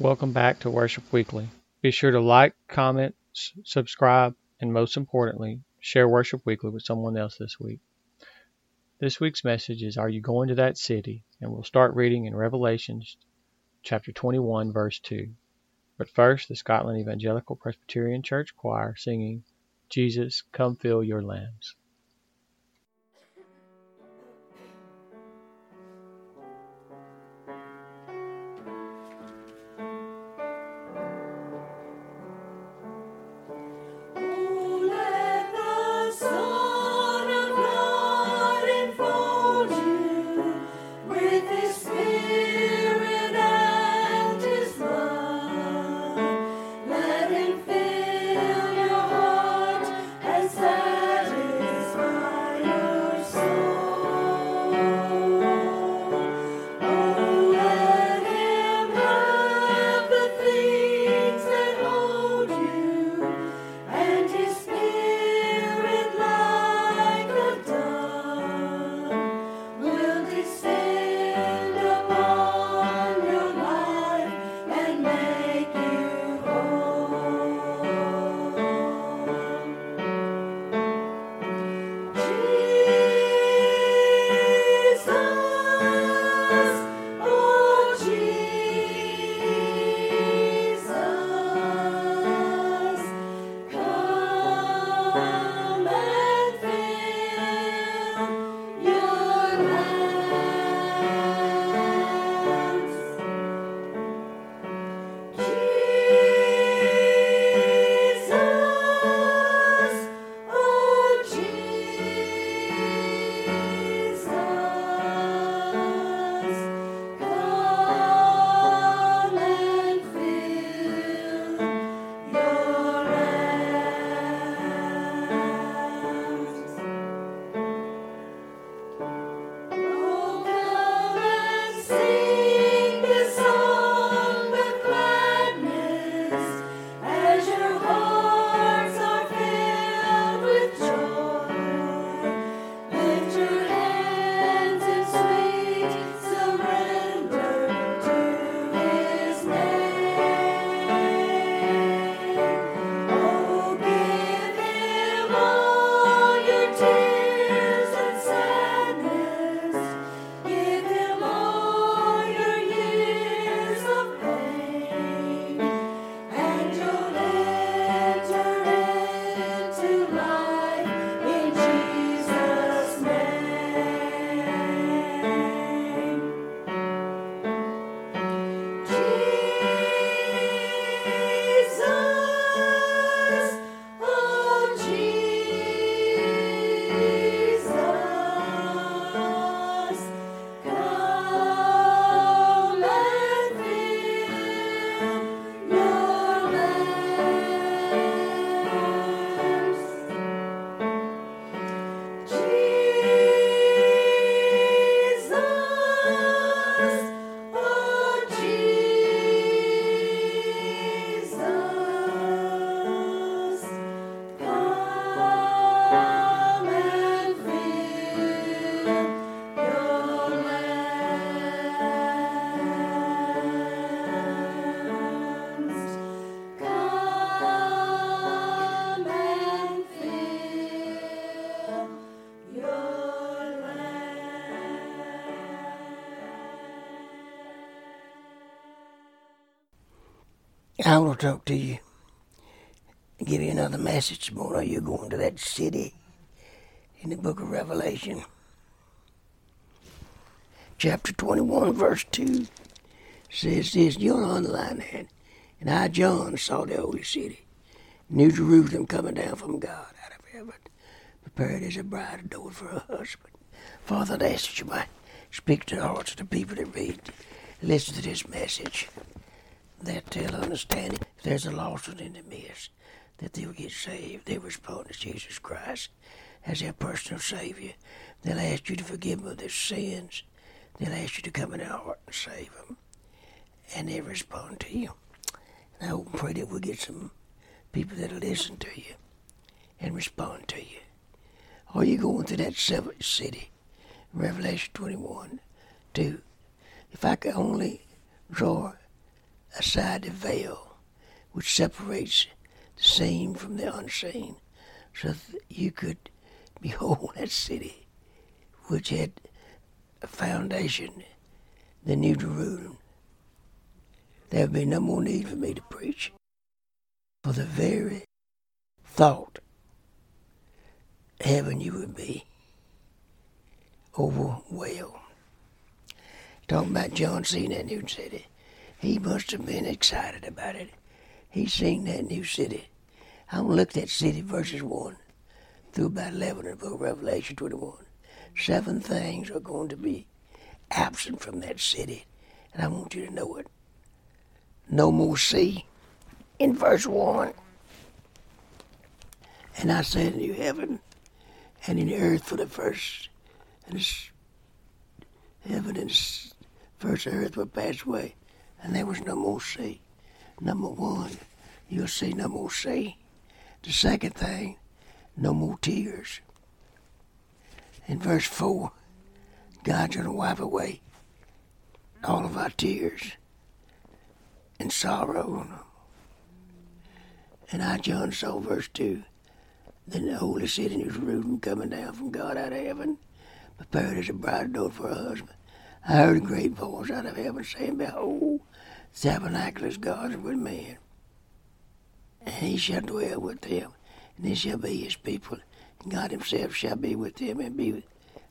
Welcome back to Worship Weekly. Be sure to like, comment, s- subscribe, and most importantly, share Worship Weekly with someone else this week. This week's message is Are You Going to That City? And we'll start reading in Revelations chapter 21, verse 2. But first, the Scotland Evangelical Presbyterian Church Choir singing Jesus, Come Fill Your Lambs. Talk to you. Give you another message tomorrow. You're going to that city in the book of Revelation. Chapter 21, verse 2 says this. You'll underline that. And I, John, saw the holy city, New Jerusalem coming down from God out of heaven, prepared as a bride adored for her husband. Father, I ask that you might speak to the hearts of the people that read, listen to this message that they'll understand it. If there's a lost one in the midst, that they'll get saved. They respond to Jesus Christ as their personal Savior. They'll ask you to forgive them of their sins. They'll ask you to come in their heart and save them. And they respond to you. And I hope and pray that we'll get some people that'll listen to you and respond to you. Are you going to that seventh city? Revelation 21, 2. If I could only draw a beside the veil which separates the seen from the unseen, so that you could behold that city which had a foundation, the New Jerusalem. There would be no more need for me to preach. For the very thought heaven you would be overwhelmed. Talking about John seeing that new city. He must have been excited about it. He seen that new city. I want to look at city, verses 1 through about 11 in the book of Revelation 21. Seven things are going to be absent from that city, and I want you to know it. No more sea in verse 1. And I said, new heaven and in earth for the first, and this heaven and first earth will pass away, and there was no more sea. Number one, you'll see no more sea. The second thing, no more tears. In verse 4, God's going to wipe away all of our tears and sorrow. And I, John, saw verse 2. Then the holy city New Jerusalem coming down from God out of heaven, prepared as a bride adorned for her husband. I heard a great voice out of heaven saying, Behold, tabernacle is God with men. And he shall dwell with them, and they shall be his people. And God himself shall be with them and be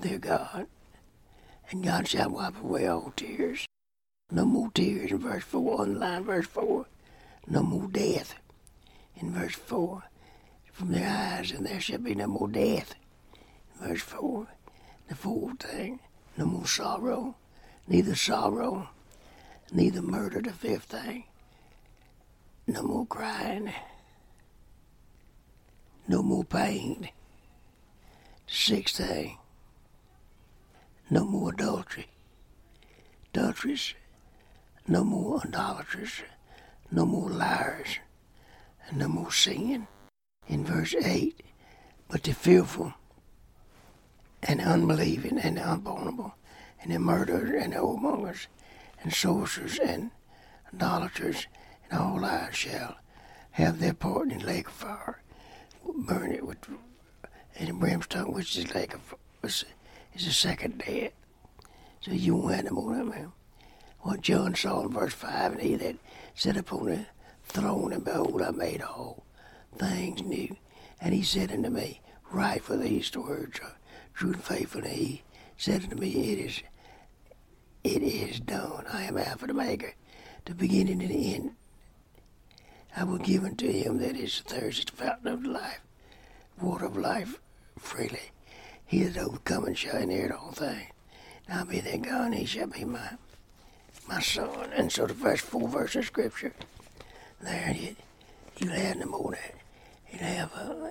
their God. And God shall wipe away all tears. No more tears in verse 4, underline verse 4. No more death in verse 4 from their eyes, and there shall be no more death. Verse 4. The fourth thing, no more sorrow, neither sorrow, neither murder. The fifth thing, no more crying, no more pain. Sixth thing, no more adultery, adulteries, no more idolaters, no more liars, and no more singing in verse 8, but the fearful and unbelieving and the unbornable and the murderers and the whoremongers and sorcerers and idolaters and all liars shall have their part in the lake of fire, burn it with and brimstone, which is lake of is, is the second death. So you have no more of them. What John saw in verse 5, and he that sat upon the throne, and behold, I made all things new. And he said unto me, Write for these words true and faithful. And he said unto me, It is it is done. I am Alpha the Maker, the beginning and the end. I will give unto him that is thirsty the fountain of life, water of life freely. He that overcometh shall inherit all things. And I'll be their God, and he shall be my my son. And so the first four verses of scripture, there you you have no more that. You have uh,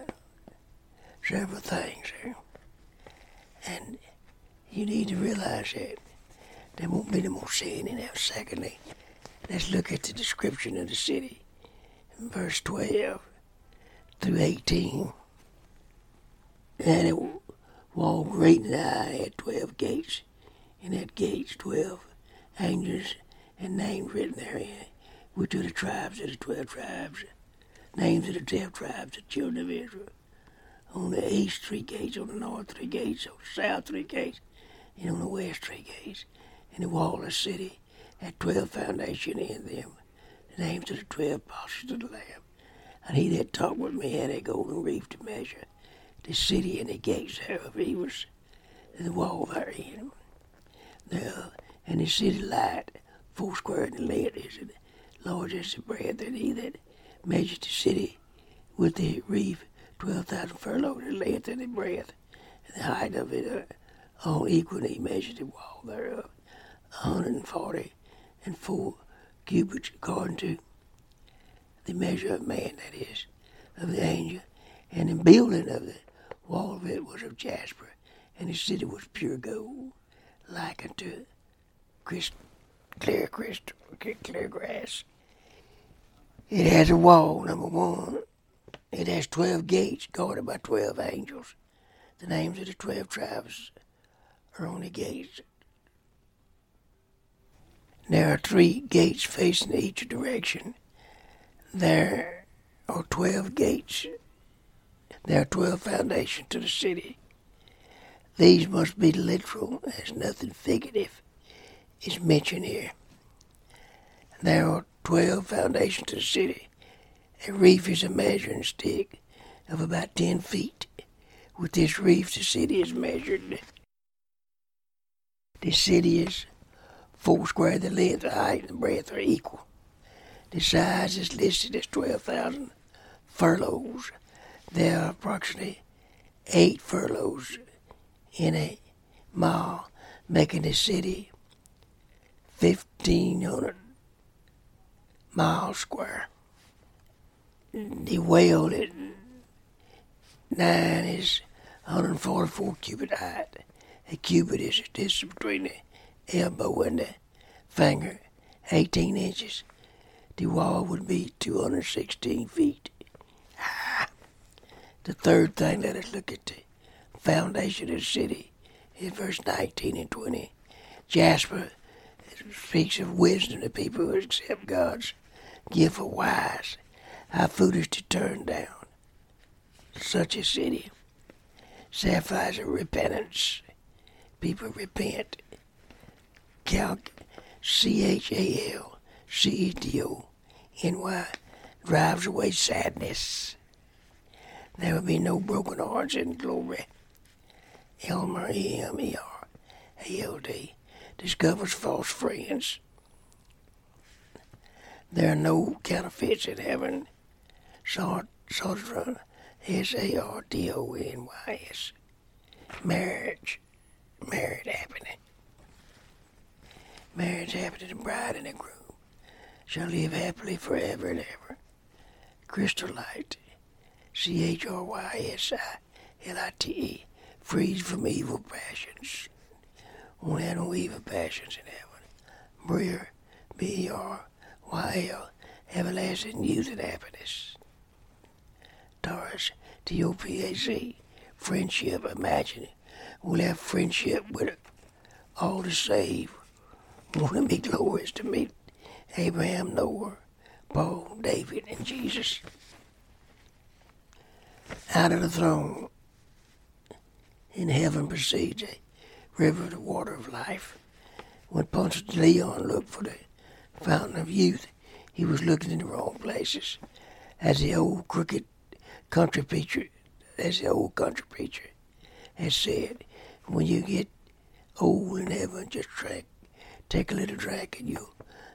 several things there. And you need to realize that there won't be no more sin in there. Secondly, let's look at the description of the city verse 12 through 18. And it wall great and high had 12 gates, and at gates 12 angels and names written therein, which are the tribes of the 12 tribes, names of the 12 tribes the children of Israel. On the east, three gates, on the north, three gates, on the south, three gates, and on the west, three gates. And the wall of the city had 12 foundations in them, the names of the 12 apostles of the Lamb. And he that talked with me had a golden reef to measure the city and the gates thereof. He was the wall therein. The, and the city light, four square the length is it large as the breadth, and he that measured the city with the reef twelve thousand furlongs in length and in breadth, and the height of it uh, all equal, and he measured the wall thereof a hundred and forty and four cubits according to the measure of man, that is, of the angel. And the building of the wall of it was of jasper, and the city was pure gold, like unto crystal, clear crystal, clear grass. It has a wall, number one. It has 12 gates guarded by 12 angels. The names of the 12 tribes are on the gates. There are three gates facing each direction. There are twelve gates. There are twelve foundations to the city. These must be literal, as nothing figurative is mentioned here. There are twelve foundations to the city. A reef is a measuring stick of about ten feet. With this reef, the city is measured. The city is four square. The length, the height, and breadth are equal. The size is listed as 12,000 furlongs. There are approximately eight furlongs in a mile, making the city 1,500 miles square. The whale at nine is 144 cubit height. A cubit is the distance between the elbow and the finger, 18 inches. The wall would be 216 feet. high. The third thing, let us look at the foundation of the city in verse 19 and 20. Jasper speaks of wisdom to people who accept God's gift of wise. How foolish to turn down such a city. Sapphires of repentance. People repent. Cal C H A L C E D O N Y drives away sadness. There will be no broken hearts in glory. Emerald E M E R A L D discovers false friends. There are no counterfeits in heaven. Sard- Sardra, S A R D O N Y S. Marriage. Marriage happening. to the bride and the groom shall live happily forever and ever. Chrysolite. C H R Y S I L I T E. Freed from evil passions. Won't have no evil passions in heaven. Beryl, B R Y L, everlasting youth and happiness. Taurus, T O P A C, friendship, imagine. We'll have friendship with all the Won't it be glorious to meet Abraham, Noah, Paul, David, and Jesus? Out of the throne in heaven proceeds a river of the water of life. When Ponce de Leon looked for the fountain of youth, he was looking in the wrong places. As the old crooked country preacher, as the old country preacher has said, when you get old in heaven, just drink, take a little drink and you'll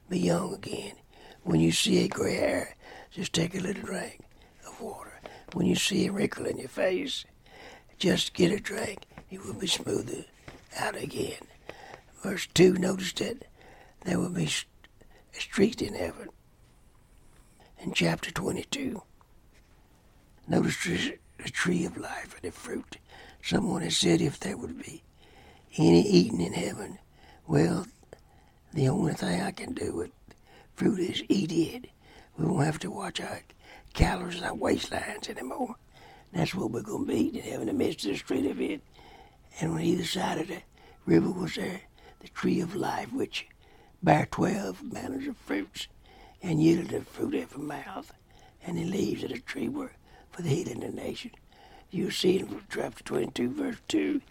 be young again. When you see a gray hair, just take a little drink of water. When you see a wrinkle in your face, just get a drink. You will be smoother out again. Verse 2 notice that there will be a street in heaven. In chapter 22, notice the tree of life and the fruit. Someone has said if there would be any eating in heaven, well, the only thing I can do with fruit is eat it. We won't have to watch our calories and our waistlines anymore. That's what we're going to be eating in the midst of the street of it. And on either side of the river was there the tree of life, which bare twelve manners of fruits, and yielded the fruit every mouth. And the leaves of the tree were for the healing of the nation. You see in chapter 22, verse 2,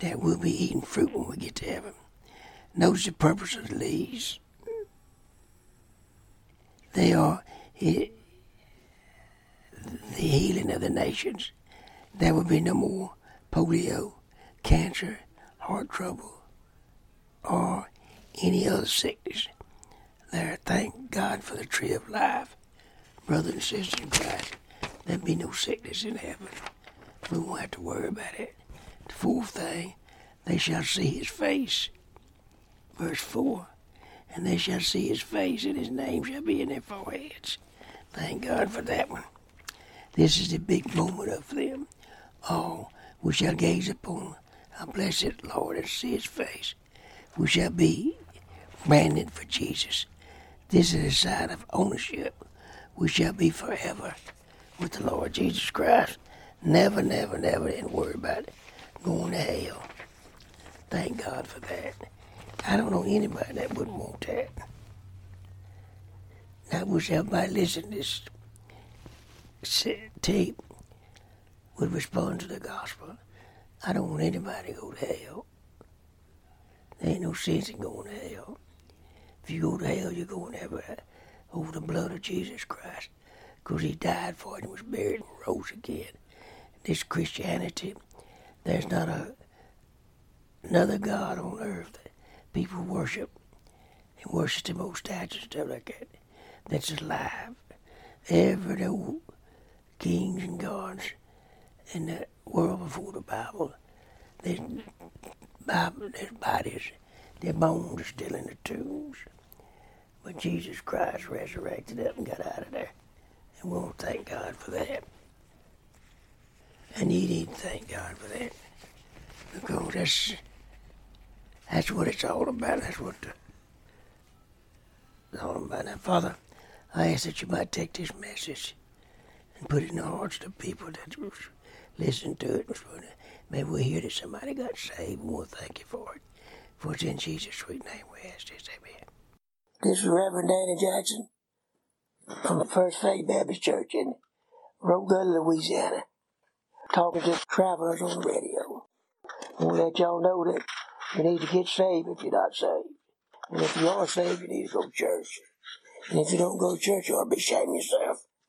that we'll be eating fruit when we get to heaven. Notice the purpose of the leaves. They are he- the healing of the nations. There will be no more polio, cancer, heart trouble, or any other sickness. There, thank God for the tree of life. Brothers and sisters in Christ, there'll be no sickness in heaven. We won't have to worry about it. The fourth thing, they shall see his face. Verse 4 And they shall see his face, and his name shall be in their foreheads. Thank God for that one. This is the big moment of them. All we shall gaze upon our blessed Lord and see his face. We shall be branded for Jesus. This is a sign of ownership. We shall be forever with the Lord Jesus Christ. Never, never, never, and worry about it. Going to hell. Thank God for that. I don't know anybody that wouldn't want that. I wish everybody listening to this tape would respond to the gospel. I don't want anybody to go to hell. There ain't no sense in going to hell. If you go to hell, you're going to heaven over oh, the blood of Jesus Christ. Because he died for it and was buried and rose again. This Christianity, there's not a another God on earth people worship and worship the most statues and stuff like that that's alive. Every the old kings and gods in the world before the Bible, their, Bible, their bodies, their bones are still in the tombs. But Jesus Christ resurrected up and got out of there. And we to thank God for that. And need to thank God for that. Because that's, that's what it's all about. That's what the, it's all about. Now, Father, I ask that you might take this message and put it in the hearts of the people that listen to it. Maybe we hear that somebody got saved. and we'll thank you for it. For it's in Jesus' sweet name we ask this. Amen. This is Reverend Danny Jackson from the First Faith Baptist Church in Rogulla, Louisiana, talking to travelers on the radio. Want to let y'all know that you need to get saved if you're not saved. And if you are saved, you need to go to church. And if you don't go to church, you ought to be of yourself.